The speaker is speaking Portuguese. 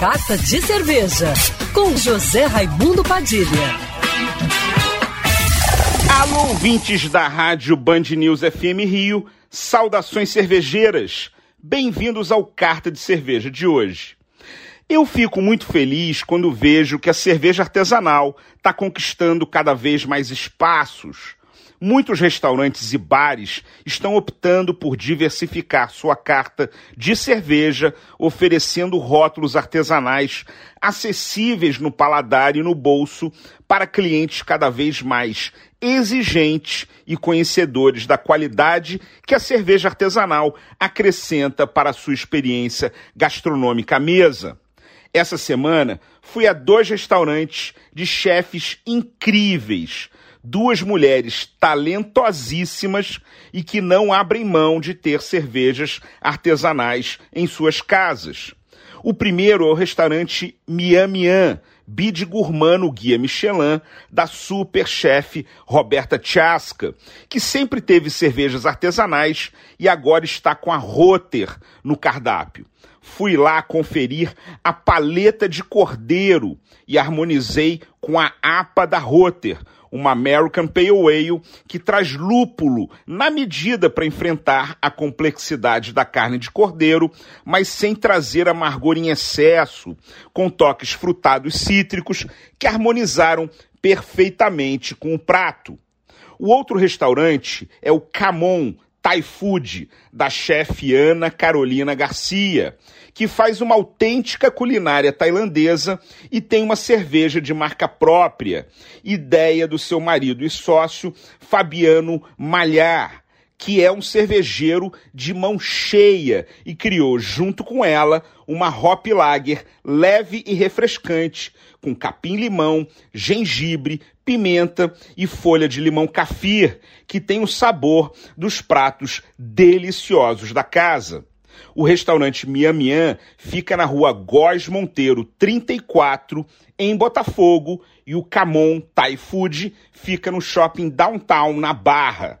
Carta de Cerveja, com José Raimundo Padilha. Alô, ouvintes da rádio Band News FM Rio, saudações cervejeiras. Bem-vindos ao Carta de Cerveja de hoje. Eu fico muito feliz quando vejo que a cerveja artesanal está conquistando cada vez mais espaços Muitos restaurantes e bares estão optando por diversificar sua carta de cerveja, oferecendo rótulos artesanais acessíveis no paladar e no bolso para clientes cada vez mais exigentes e conhecedores da qualidade que a cerveja artesanal acrescenta para a sua experiência gastronômica à mesa. Essa semana fui a dois restaurantes de chefes incríveis duas mulheres talentosíssimas e que não abrem mão de ter cervejas artesanais em suas casas. O primeiro é o restaurante Mian Mian, bid gourmand no Guia Michelin, da super chefe Roberta Chaska, que sempre teve cervejas artesanais e agora está com a Roter no cardápio. Fui lá conferir a paleta de cordeiro e harmonizei com a APA da Roter, uma American Pale Ale que traz lúpulo na medida para enfrentar a complexidade da carne de cordeiro, mas sem trazer amargor em excesso, com toques frutados cítricos que harmonizaram perfeitamente com o prato. O outro restaurante é o Camon Thai Food, da chefe Ana Carolina Garcia, que faz uma autêntica culinária tailandesa e tem uma cerveja de marca própria, ideia do seu marido e sócio Fabiano Malhar, que é um cervejeiro de mão cheia e criou junto com ela uma hop lager leve e refrescante, com capim-limão, gengibre, pimenta e folha de limão cafir, que tem o sabor dos pratos deliciosos da casa. O restaurante Mian Mian fica na rua Góes Monteiro 34, em Botafogo, e o Camon Thai Food fica no shopping Downtown, na Barra.